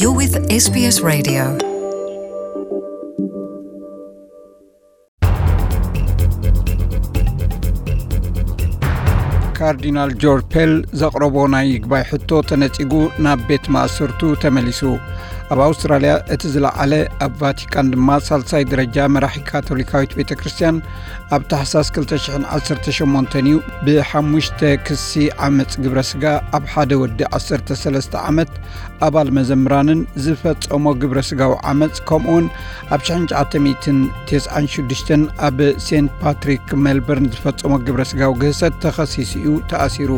You're with SBS Radio. ካርዲናል ጆርጅ ፔል ዘቕረቦ ናይ ይግባይ ሕቶ ተነጺጉ ናብ ቤት ማእሰርቱ ተመሊሱ ኣብ ኣውስትራልያ እቲ ዝለዓለ ኣብ ቫቲካን ድማ ሳልሳይ ደረጃ መራሒ ካቶሊካዊት ቤተ ክርስትያን ኣብ ታሕሳስ 218 እዩ። ብሓሙሽተ ክሲ ዓመፅ ግብረ ስጋ ኣብ ሓደ ወዲ 13 ዓመት ኣባል መዘምራንን ዝፈጸሞ ግብረ ስጋዊ ዓመፅ ከምኡውን ኣብ 1996 ኣብ ሴንት ፓትሪክ ሜልበርን ዝፈጸሞ ግብረ ስጋዊ ግህሰት ተኸሲስ እዩ ተኣሲሩ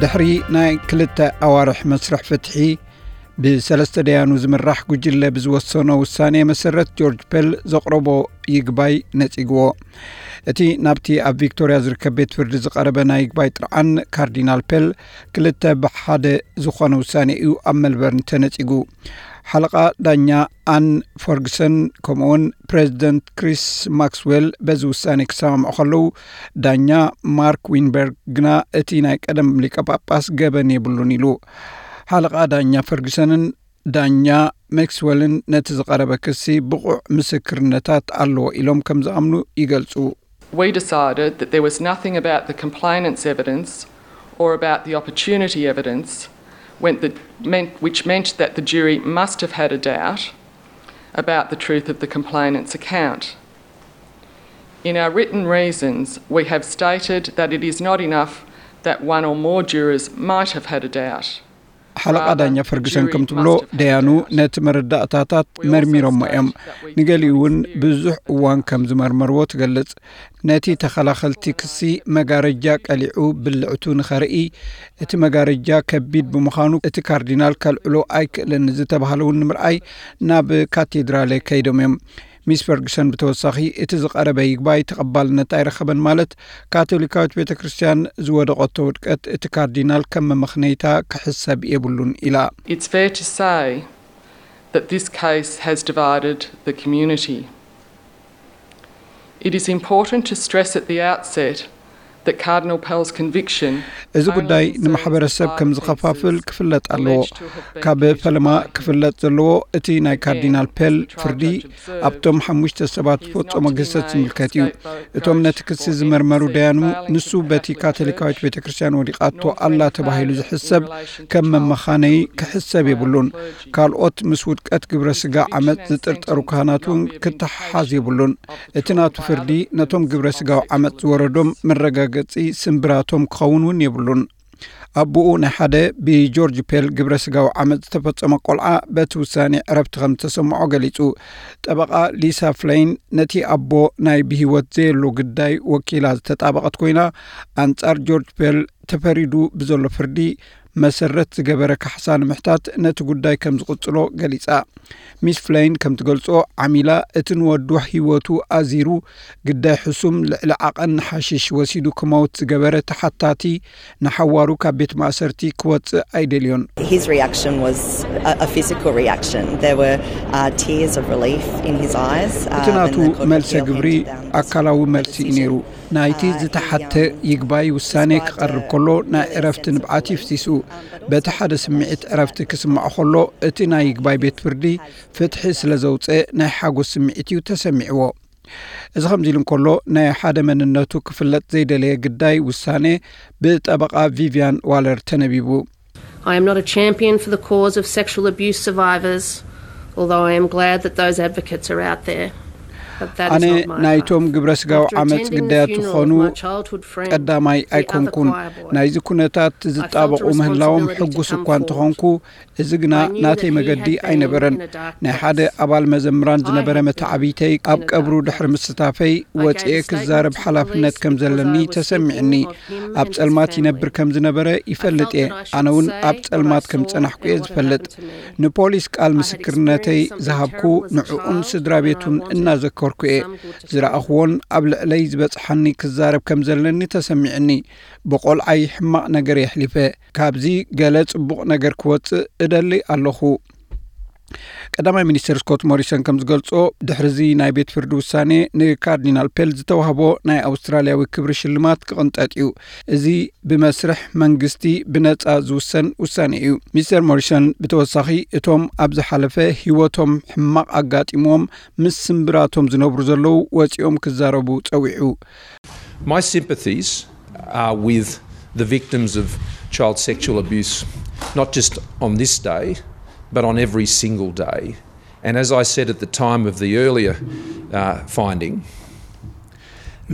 ድሕሪ ናይ ክልተ ኣዋርሕ መስርሕ ፍትሒ ብሰለስተ ደያኑ ዝምራሕ ጉጅለ ብዝወሰኖ ውሳኔ መሰረት ጆርጅ ፔል ዘቕረቦ ይግባይ ነጺግዎ። እቲ ናብቲ ኣብ ቪክቶርያ ዝርከብ ቤት ፍርዲ ዝቐረበ ናይ ይግባይ ጥርዓን ካርዲናል ፔል ክልተ ብሓደ ዝኾነ ውሳኔ እዩ ኣብ መልበርን ተነጺጉ። ሓለቓ ዳኛ ኣን ፈርግሰን ከምኡውን ፕሬዚደንት ክሪስ ማክስዌል በዚ ውሳኔ ክሰማምዑ ከለዉ ዳኛ ማርክ ዊንበርግ ግና እቲ ናይ ቀደም ሊቀ ጳጳስ ገበን የብሉን ኢሉ ሓለቓ ዳኛ ፈርግሰንን ዳኛ ማክስዌልን ነቲ ዝቐረበ ክሲ ብቑዕ ምስክርነታት ኣለዎ ኢሎም ከም ዝኣምኑ ይገልጹ We decided that there was nothing about the complainant's evidence or about the opportunity evidence went that meant, which meant that the jury must have had a doubt about the truth of the complainant's account. In our written reasons, we have stated that it is not enough that one or more jurors might have had a doubt. ሓለቓ ዳኛ ፈርግሰን ከም ትብሎ ደያኑ ነቲ መረዳእታታት መርሚሮሞ እዮም ንገሊኡ እውን ብዙሕ እዋን ከም ዝመርመርዎ ትገልጽ። ነቲ ተኸላኸልቲ ክሲ መጋረጃ ቀሊዑ ብልዕቱ ንኸርኢ። እቲ መጋረጃ ከቢድ ብምዃኑ እቲ ካርዲናል ከልዕሎ ኣይክእልን ዝተባሃለ እውን ንምርኣይ ናብ ካቴድራለ ከይዶም እዮም ሚስ ፈርግሰን ብተወሳኺ እቲ ዝቐረበ ይግባይ ተቐባልነት ኣይረኸበን ማለት ካቶሊካዊት ቤተ ክርስትያን ዝወደቐቶ ውድቀት እቲ ካርዲናል ከም መመኽነይታ ክሕሰብ የብሉን ኢላ. It is important to stress at the outset that Cardinal Pell's conviction እዚ ጉዳይ ንማሕበረሰብ ከም ዝኸፋፍል ክፍለጥ ኣለዎ። ካብ ፈለማ ክፍለጥ ዘለዎ እቲ ናይ ካርዲናል ፔል ፍርዲ ኣብቶም ሓሙሽተ ሰባት ዝፈጸሞ ግህሰት ዝምልከት እዩ። እቶም ነቲ ክሲ ዝመርመሩ ደያኑ ንሱ በቲ ካቶሊካዊት ቤተ ክርስትያን ወዲቓቶ ኣላ ተባሂሉ ዝሕሰብ ከም መመኻነይ ክሕሰብ የብሉን። ካልኦት ምስ ውድቀት ግብረ ስጋ ዓመፅ ዝጥርጠሩ ካህናት እውን ክተሓሓዝ የብሉን። እቲ ናቱ ፍርዲ ነቶም ግብረ ስጋዊ ዓመፅ ዝወረዶም መረጋገፂ ስምብራቶም ክኸውን እውን የብሉን። ኣቦኡ ናይ ሓደ ብጆርጅ ፔል ግብረ ስጋዊ ዓመፅ ዝተፈጸመ ቆልዓ በቲ ውሳኔ ዕረብቲ ከም ዝተሰምዖ ገሊጹ። ጠበቓ ሊሳ ፍላይን ነቲ ኣቦ ናይ ብሂወት ዘየሎ ግዳይ ወኪላ ዝተጣበቐት ኮይና ኣንጻር ጆርጅ ፔል ተፈሪዱ ብዘሎ ፍርዲ መሰረት ዝገበረ ካሕሳ ንምሕታት ነቲ ጉዳይ ከም ዝቕጽሎ ገሊጻ ሚስ ፍላይን ከም ትገልጾ ዓሚላ እቲ ንወዱ ሂወቱ ኣዚሩ ግዳይ ሕሱም ልዕሊ ዓቐን ሓሽሽ ወሲዱ ክመውት ዝገበረ ተሓታቲ ንሓዋሩ ካብ ቤት ማእሰርቲ ክወፅእ ኣይደልዮን His reaction was a, a physical reaction. There were uh, tears of relief in his eyes. እቲ um, ናቱ and the Court of መልሲ Appeal ግብሪ handed down this ኣካላዊ report መልሲ እዩ decision. ነይሩ ናይቲ ዝተሓተ ይግባይ ውሳኔ ክቐርብ ከሎ ናይ ዕረፍቲ ንብዓት ይፍሲሱ በቲ ሓደ ስምዒት ዕረፍቲ ክስማዖ ከሎ እቲ ናይ ይግባይ ቤት ፍርዲ ፍትሒ ስለ ዘውፅእ ናይ ሓጎስ ስምዒት እዩ ተሰሚዕዎ እዚ ከምዚ ኢሉ እንከሎ ናይ ሓደ መንነቱ ክፍለጥ ዘይደለየ ግዳይ ውሳኔ ብጠበቓ ቪቪያን ዋለር ተነቢቡ I am not a champion for the cause of sexual abuse survivors, although I am glad that those advocates are out there. ኣነ ናይቶም. ግብረ ስጋዊ ዓመፅ ግዳያት ዝኾኑ ቀዳማይ ኣይኮንኩን ናይዚ ኩነታት ዝጣበቑ ምህላዎም ሕጉስ እኳ እንተኾንኩ እዚ ግና ናተይ መገዲ ኣይነበረን። ናይ ሓደ ኣባል መዘምራን ዝነበረ መታዓቢተይ ኣብ ቀብሩ ድሕሪ ምስታፈይ ወፅአ ክዛረብ ሓላፍነት ከም ዘለኒ ተሰሚዕኒ። ኣብ ጸልማት ይነብር ከም ዝነበረ ይፈልጥ እየ ኣነ እውን ኣብ ጸልማት ከም ፀናሕኩ እየ ዝፈልጥ። ንፖሊስ ቃል ምስክርነተይ ዝሃብኩ። ንዕኡን ስድራ ቤቱን እናዘከርኩ እየ ዝረኣኽዎን ኣብ ልዕለይ ዝበፅሓኒ ክዛረብ ከም ዘለኒ ተሰሚዕኒ ብቆልዓይ ሕማቕ ነገር የሕሊፈ ካብዚ ገለ ጽቡቕ ነገር ክወፅእ እደሊ ኣለኹ ቀዳማይ ሚኒስትር ስኮት ሞሪሰን ከም ዝገልጾ ድሕሪዚ ናይ ቤት ፍርዲ ውሳኔ ንካርዲናል ፔል ዝተዋህቦ ናይ ኣውስትራልያዊ ክብሪ ሽልማት ክቕንጠጥ እዩ። እዚ ብመስርሕ መንግስቲ ብነጻ ዝውሰን ውሳኔ እዩ። ሚስተር ሞሪሰን ብተወሳኺ እቶም ኣብ ዝሓለፈ ሂወቶም ሕማቕ ኣጋጢሞዎም ምስ ስምብራቶም ዝነብሩ ዘለዉ ወፂኦም ክዛረቡ ፀዊዑ My sympathies are with the victims of child sexual abuse, not just but on every single day. And as I said at the time of the earlier uh, finding,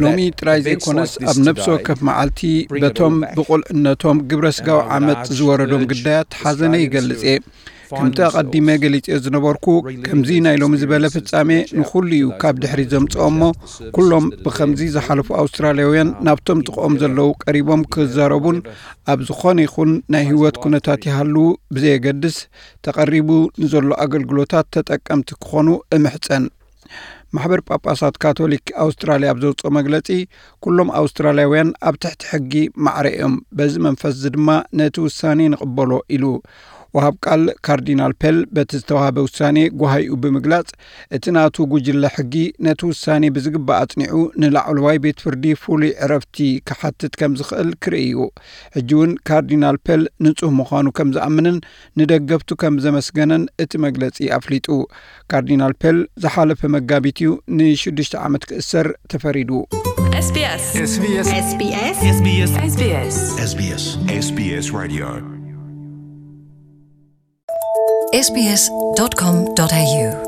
ሎሚ ጥራይ ዘይኮነስ ኣብ ነብሲ ወከፍ መዓልቲ በቶም ብቑልዕነቶም ግብረ ስጋዊ ዓመፅ ዝወረዶም ግዳያት ሓዘነ ይገልጽ እየ ከምቲ ኣቐዲመ ገሊጽ ዝነበርኩ ከምዚ ናይ ሎሚ ዝበለ ፍጻሜ ንኹሉ እዩ ካብ ድሕሪ ዘምጽኦ እሞ ኩሎም ብከምዚ ዝሓለፉ ኣውስትራልያውያን ናብቶም ጥቕኦም ዘለዉ ቀሪቦም ክዛረቡን ኣብ ዝኾነ ይኹን ናይ ህይወት ኩነታት ይሃልዉ ብዘየገድስ ተቐሪቡ ንዘሎ ኣገልግሎታት ተጠቀምቲ ክኾኑ እምሕፀን ማሕበር ጳጳሳት ካቶሊክ ኣውስትራልያ ኣብ ዘውፅኦ መግለጺ ኩሎም ኣውስትራልያውያን ኣብ ትሕቲ ሕጊ ማዕረ እዮም በዚ መንፈስ ዚ ድማ ነቲ ውሳኔ ንቕበሎ ኢሉ ወሃብ ቃል ካርዲናል ፔል በቲ ዝተዋሃበ ውሳኔ ጓሃይኡ ብምግላጽ እቲ ናቱ ጉጅለ ሕጊ ነቲ ውሳኔ ብዝግባእ ኣጽኒዑ ንላዕለዋይ ቤት ፍርዲ ፍሉይ ዕረፍቲ ክሓትት ከም ዝኽእል ክርኢ እዩ ሕጂ እውን ካርዲናል ፔል ንጹህ ምዃኑ ከም ዝኣምንን ንደገፍቱ ከም ዘመስገነን እቲ መግለጺ ኣፍሊጡ ካርዲናል ፔል ዝሓለፈ መጋቢት እዩ ንሽዱሽተ ዓመት ክእሰር ተፈሪዱ SBS SBS SBS SBS SBS SBS SBS Radio sbs.com.au